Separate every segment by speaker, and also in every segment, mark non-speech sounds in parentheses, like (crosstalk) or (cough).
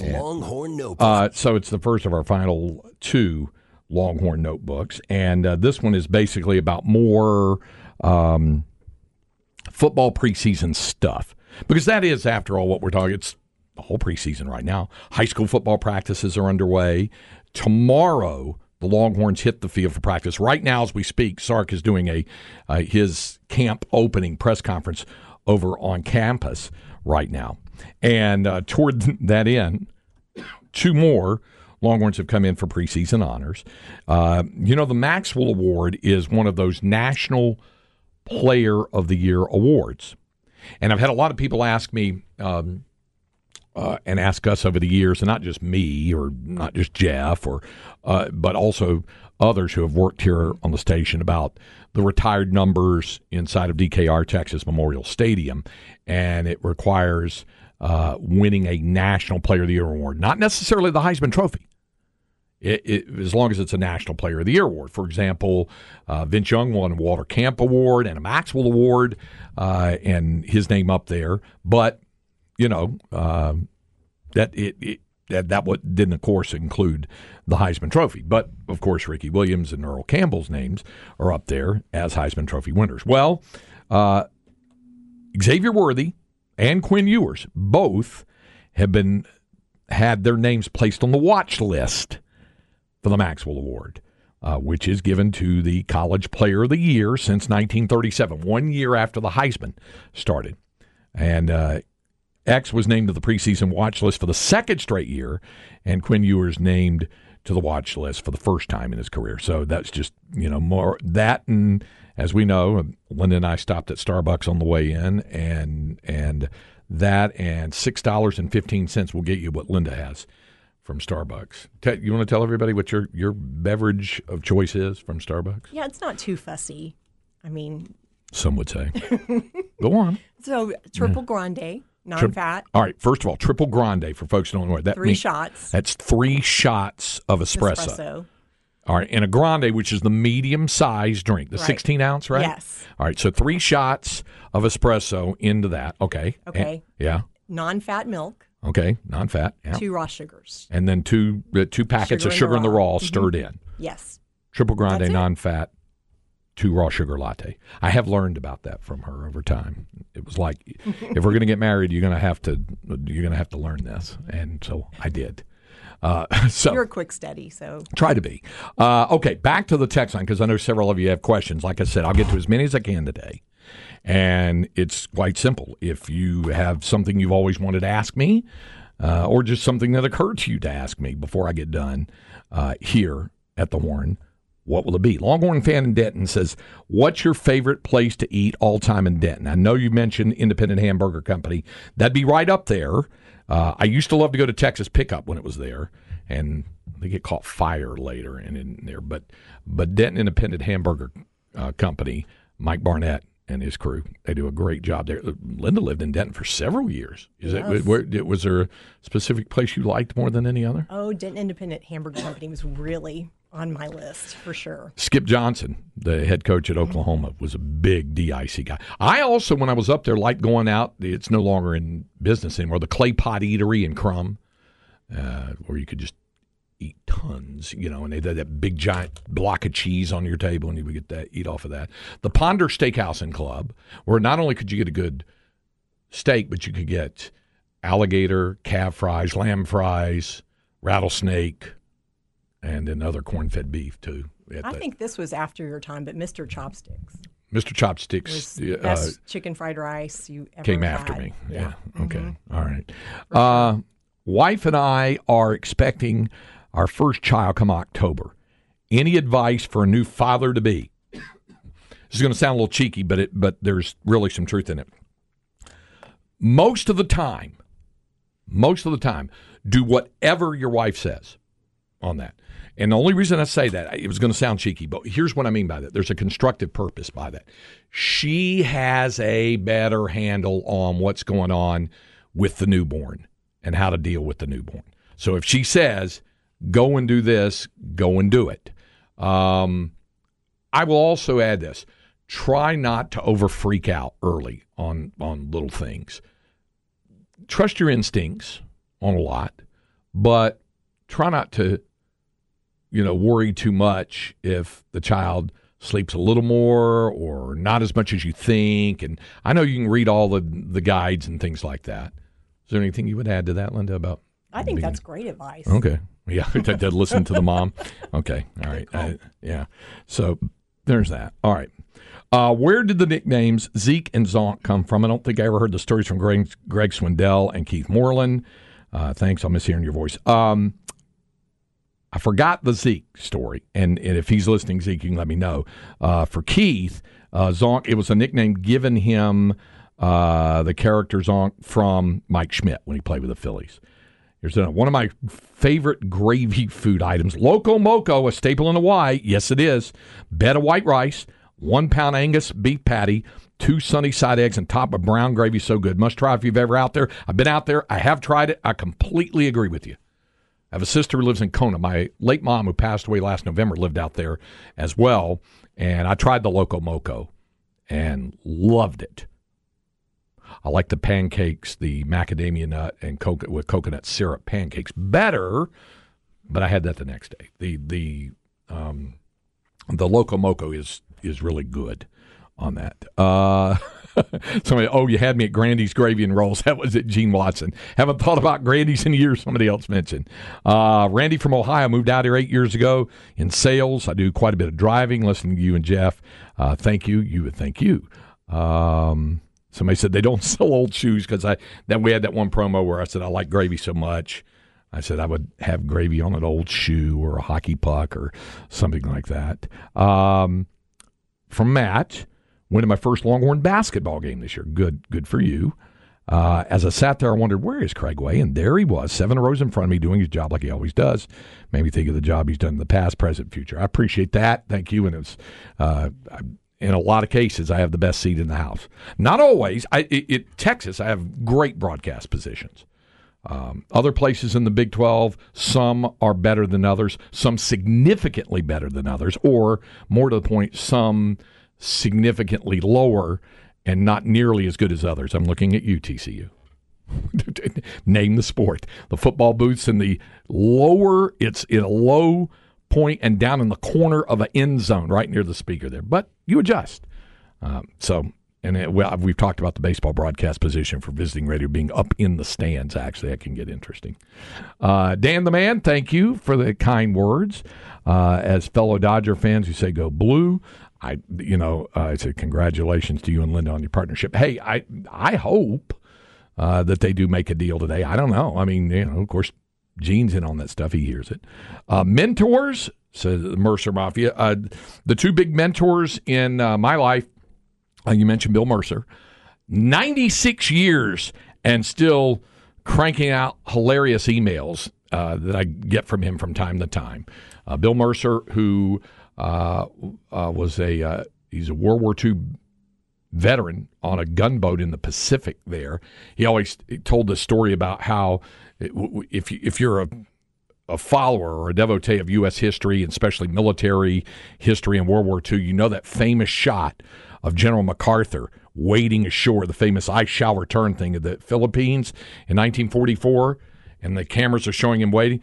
Speaker 1: Longhorn Notebook.
Speaker 2: Uh, so it's the first of our final two Longhorn notebooks, and uh, this one is basically about more um, football preseason stuff because that is, after all, what we're talking. It's the whole preseason right now. High school football practices are underway. Tomorrow, the Longhorns hit the field for practice. Right now, as we speak, Sark is doing a uh, his camp opening press conference over on campus right now, and uh, toward that end, two more Longhorns have come in for preseason honors. Uh, you know, the Maxwell Award is one of those National Player of the Year awards. And I've had a lot of people ask me um, uh, and ask us over the years, and not just me or not just Jeff, or uh, but also others who have worked here on the station about the retired numbers inside of DKR Texas Memorial Stadium, and it requires uh, winning a National Player of the Year award, not necessarily the Heisman Trophy. It, it, as long as it's a National Player of the Year award. For example, uh, Vince Young won a Walter Camp Award and a Maxwell Award, uh, and his name up there. But you know uh, that it, it that that what didn't of course include the Heisman Trophy. But of course, Ricky Williams and Earl Campbell's names are up there as Heisman Trophy winners. Well, uh, Xavier Worthy and Quinn Ewers both have been had their names placed on the watch list for the Maxwell Award, uh, which is given to the College Player of the Year since 1937, one year after the Heisman started. And uh, X was named to the preseason watch list for the second straight year, and Quinn Ewers named to the watch list for the first time in his career. So that's just, you know, more that and as we know, Linda and I stopped at Starbucks on the way in and and that and six dollars and fifteen cents will get you what Linda has from Starbucks. You want to tell everybody what your your beverage of choice is from Starbucks?
Speaker 3: Yeah, it's not too fussy. I mean,
Speaker 2: some would say. (laughs) Go on.
Speaker 3: So triple grande, non-fat.
Speaker 2: All right. First of all, triple grande for folks who don't know what that
Speaker 3: three
Speaker 2: means.
Speaker 3: shots.
Speaker 2: That's three shots of espresso.
Speaker 3: espresso.
Speaker 2: All right, and a grande, which is the medium size drink, the
Speaker 3: Right.
Speaker 2: 16 ounce, right?
Speaker 3: Yes.
Speaker 2: All right, so three shots of espresso into that. Okay.
Speaker 3: Okay.
Speaker 2: And- yeah.
Speaker 3: Non-fat milk,
Speaker 2: Okay. Non fat. Yeah.
Speaker 3: two raw sugars.
Speaker 2: And then two uh, two packets
Speaker 3: Sugar
Speaker 2: of
Speaker 3: in the
Speaker 2: sugar in the
Speaker 3: raw.
Speaker 2: raw
Speaker 3: Mhm.
Speaker 2: stirred in.
Speaker 3: Yes.
Speaker 2: Triple grande,
Speaker 3: That's
Speaker 2: two raw sugar latte. I have learned about that from her over time. It was like, (laughs) if we're going to get married, you're going to have to you're going to have to learn this, and so I did. Uh, (laughs) so
Speaker 3: You're a quick study, so
Speaker 2: Try to be. Uh, okay, back to the text line because I know several of you have questions. Like I said, I'll get to as many as I can today. And it's quite simple. If you have something you've always wanted to ask me, uh, or just something that occurred to you to ask me before I get done uh, here at the Horn, what will it be? Longhorn fan in Denton says, What's your favorite place to eat all time in Denton? I know you mentioned Independent Hamburger Company. That'd be right up there. Uh, I used to love to go to Texas Pickup when it was there, and they get caught fire later and in there. But but Denton Independent Hamburger uh, Company, Mike Barnett and his crew, they do a great job there. Linda lived in Denton for several years. Is
Speaker 3: Yes.
Speaker 2: it where, was there a specific place you liked more than any other?
Speaker 3: oh, Denton Independent Hamburger Company was really on my list for sure.
Speaker 2: Skip Johnson, the head coach at Oklahoma, was a big DIC guy. I also, when I was up there, liked going out. It's no longer in business anymore. The Clay Pot Eatery in Krum, uh, where you could just eat tons, you know, and they had that big giant block of cheese on your table, and you would get that eat off of that. The Ponder Steakhouse and Club, where not only could you get a good steak, but you could get alligator, calf fries, lamb fries, rattlesnake, and then other corn-fed beef too.
Speaker 3: I
Speaker 2: the-
Speaker 3: think this was after your time, but Mr. Chopsticks
Speaker 2: Mr. Chopsticks uh,
Speaker 3: best chicken fried rice you ever
Speaker 2: came
Speaker 3: had.
Speaker 2: after me. Yeah.
Speaker 3: Yeah.
Speaker 2: Okay.
Speaker 3: Mhm.
Speaker 2: All right. Uh, wife and I are expecting our first child come October. Any advice for a new father to be? This is going to sound a little cheeky, but it but there's really some truth in it. Most of the time, most of the time, do whatever your wife says on that. And the only reason I say that, it was going to sound cheeky, but here's what I mean by that. There's a constructive purpose by that. She has a better handle on what's going on with the newborn and how to deal with the newborn. So if she says, go and do this, go and do it. Um, I will also add this try not to over freak out early on, on little things. Trust your instincts on a lot, but try not to you know, worry too much if the child sleeps a little more or not as much as you think. And I know you can read all the the guides and things like that. Is there anything you would add to that, Linda? About
Speaker 3: I think being... that's great advice.
Speaker 2: Okay, yeah, (laughs) to listen to the mom. Okay, all right, uh, yeah. So there's that. All right. Uh, where did the nicknames Zeke and Zonk come from? I don't think I ever heard the stories from Greg, Greg Swindell and Keith Moreland. Uh, thanks. I'll miss hearing your voice. Um, I forgot the Zeke story, and, and if he's listening, Zeke, you can let me know. Uh, for Keith, uh, Zonk, it was a nickname given him, uh, the character Zonk, from Mike Schmidt when he played with the Phillies. Here's one of my favorite gravy food items Loco Moco, a staple in Hawaii. Yes, it is. Bed of white rice, one pound Angus beef patty, two sunny side eggs, and top of brown gravy. So good. Must try if you've ever out there. I've been out there. I have tried it. I completely agree with you. I have a sister who lives in Kona. My late mom, who passed away last November, lived out there as well. And I tried the Loco Moco and loved it. I like the pancakes, the macadamia nut and with coconut syrup pancakes better, but I had that the next day. The the um, the Loco Moco is is really good on that. Uh, (laughs) (laughs) somebody, oh, you had me at Grandy's Gravy and Rolls. (laughs) That was it, Gene Watson. Haven't thought about Grandy's in years, somebody else mentioned. Uh, Randy from Ohio moved out here eight years ago in sales. I do quite a bit of driving, listening to you and Jeff. Uh, thank you. You would thank you. Um, somebody said they don't (laughs) sell old shoes because I then we had that one promo where I said I like gravy so much. I said I would have gravy on an old shoe or a hockey puck or something like that. Um, from Matt, To my first Longhorn basketball game this year. Good, good for you. Uh, as I sat there, I wondered, where is Craig Way? And there he was, seven rows in front of me, doing his job like he always does. Made me think of the job he's done in the past, present, future. I appreciate that. Thank you. And it's, uh, in a lot of cases, I have the best seat in the house. Not always. I, it, it Texas, I have great broadcast positions. Um, other places in the Big 12, some are better than others, some significantly better than others, or more to the point, some significantly lower and not nearly as good as others. I'm looking at you, TCU. (laughs) Name the sport. The football booths in the lower, it's in a low point and down in the corner of an end zone right near the speaker there. But you adjust. Um, so, and it, well, we've talked about the baseball broadcast position for visiting radio being up in the stands. Actually, that can get interesting. Uh, Dan the man, thank you for the kind words. Uh, as fellow Dodger fans who say go blue, I, you know, uh, I said congratulations to you and Linda on your partnership. Hey, I, I hope uh, that they do make a deal today. I don't know. I mean, you know, of course, Gene's in on that stuff. He hears it. Uh, mentors, says Mercer Mafia. Uh, the two big mentors in uh, my life. Uh, you mentioned Bill Mercer, ninety six years and still cranking out hilarious emails that I get from him from time to time. Bill Mercer, who uh, uh, was a uh, he's a World War II veteran on a gunboat in the Pacific. There, he always told the story about how if you, if you're a a follower or a devotee of U.S. history and especially military history and World War II, you know that famous shot of General MacArthur wading ashore, the famous "I shall return" thing of the Philippines in 1944, and the cameras are showing him wading.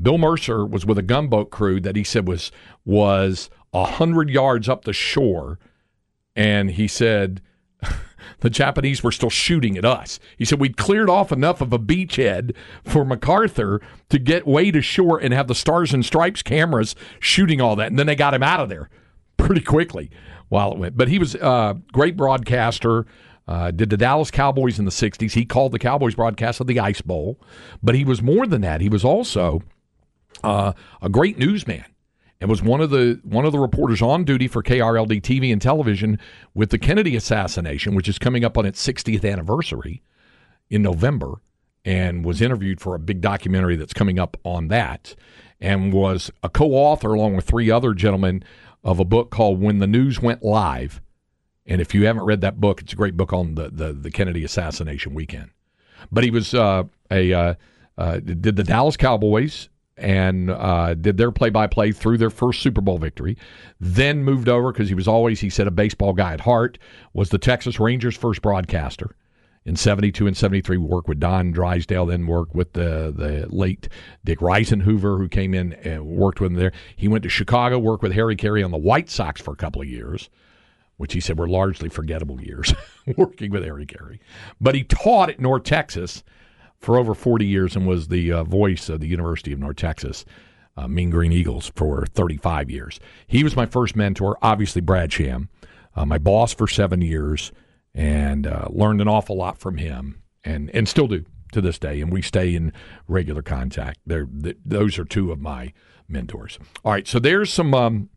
Speaker 2: Bill Mercer was with a gunboat crew that he said was was a hundred yards up the shore, and he said (laughs) the Japanese were still shooting at us. He said we'd cleared off enough of a beachhead for MacArthur to get way to shore and have the Stars and Stripes cameras shooting all that, and then they got him out of there (laughs) pretty quickly while it went. But he was a great broadcaster. Uh, did the Dallas Cowboys in the 60s. He called the Cowboys broadcast of the Ice Bowl. But he was more than that. He was also uh, a great newsman and was one of the one of the reporters on duty for KRLD TV and television with the Kennedy assassination, which is coming up on its 60th anniversary in November. and was interviewed for a big documentary that's coming up on that, and was a co-author along with three other gentlemen of a book called When the News Went Live. And if you haven't read that book, it's a great book on the the, the Kennedy assassination weekend. But he was uh, a uh, uh, did the Dallas Cowboys and uh, did their play by play through their first Super Bowl victory. Then moved over because he was always, he said, a baseball guy at heart, was the Texas Rangers' first broadcaster. In 72 and 73, worked with Don Drysdale, then worked with the, the late Dick Risenhoover, who came in and worked with him there. He went to Chicago, worked with Harry Caray on the White Sox for a couple of years, which he said were largely forgettable years (laughs) working with Harry Caray. But he taught at North Texas for over 40 years and was the uh, voice of the University of North Texas. Uh, mean Green Eagles for 35 years. He was my first mentor, obviously Brad Sham, uh, my boss for seven years, and uh, learned an awful lot from him, and and still do to this day. And we stay in regular contact. They're, th- those are two of my mentors. All right, so there's some um,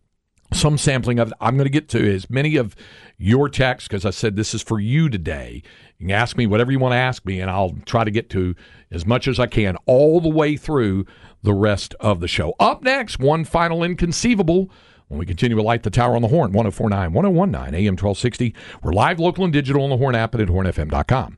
Speaker 2: some sampling of it. I'm going to get to as many of your texts because I said this is for you today. You can ask me whatever you want to ask me, and I'll try to get to as much as I can all the way through the rest of the show. Up next, one final inconceivable. When we continue to light the tower on the horn, 1049, 1019, AM 1260. We're live, local, and digital on the Horn app and at hornfm.com.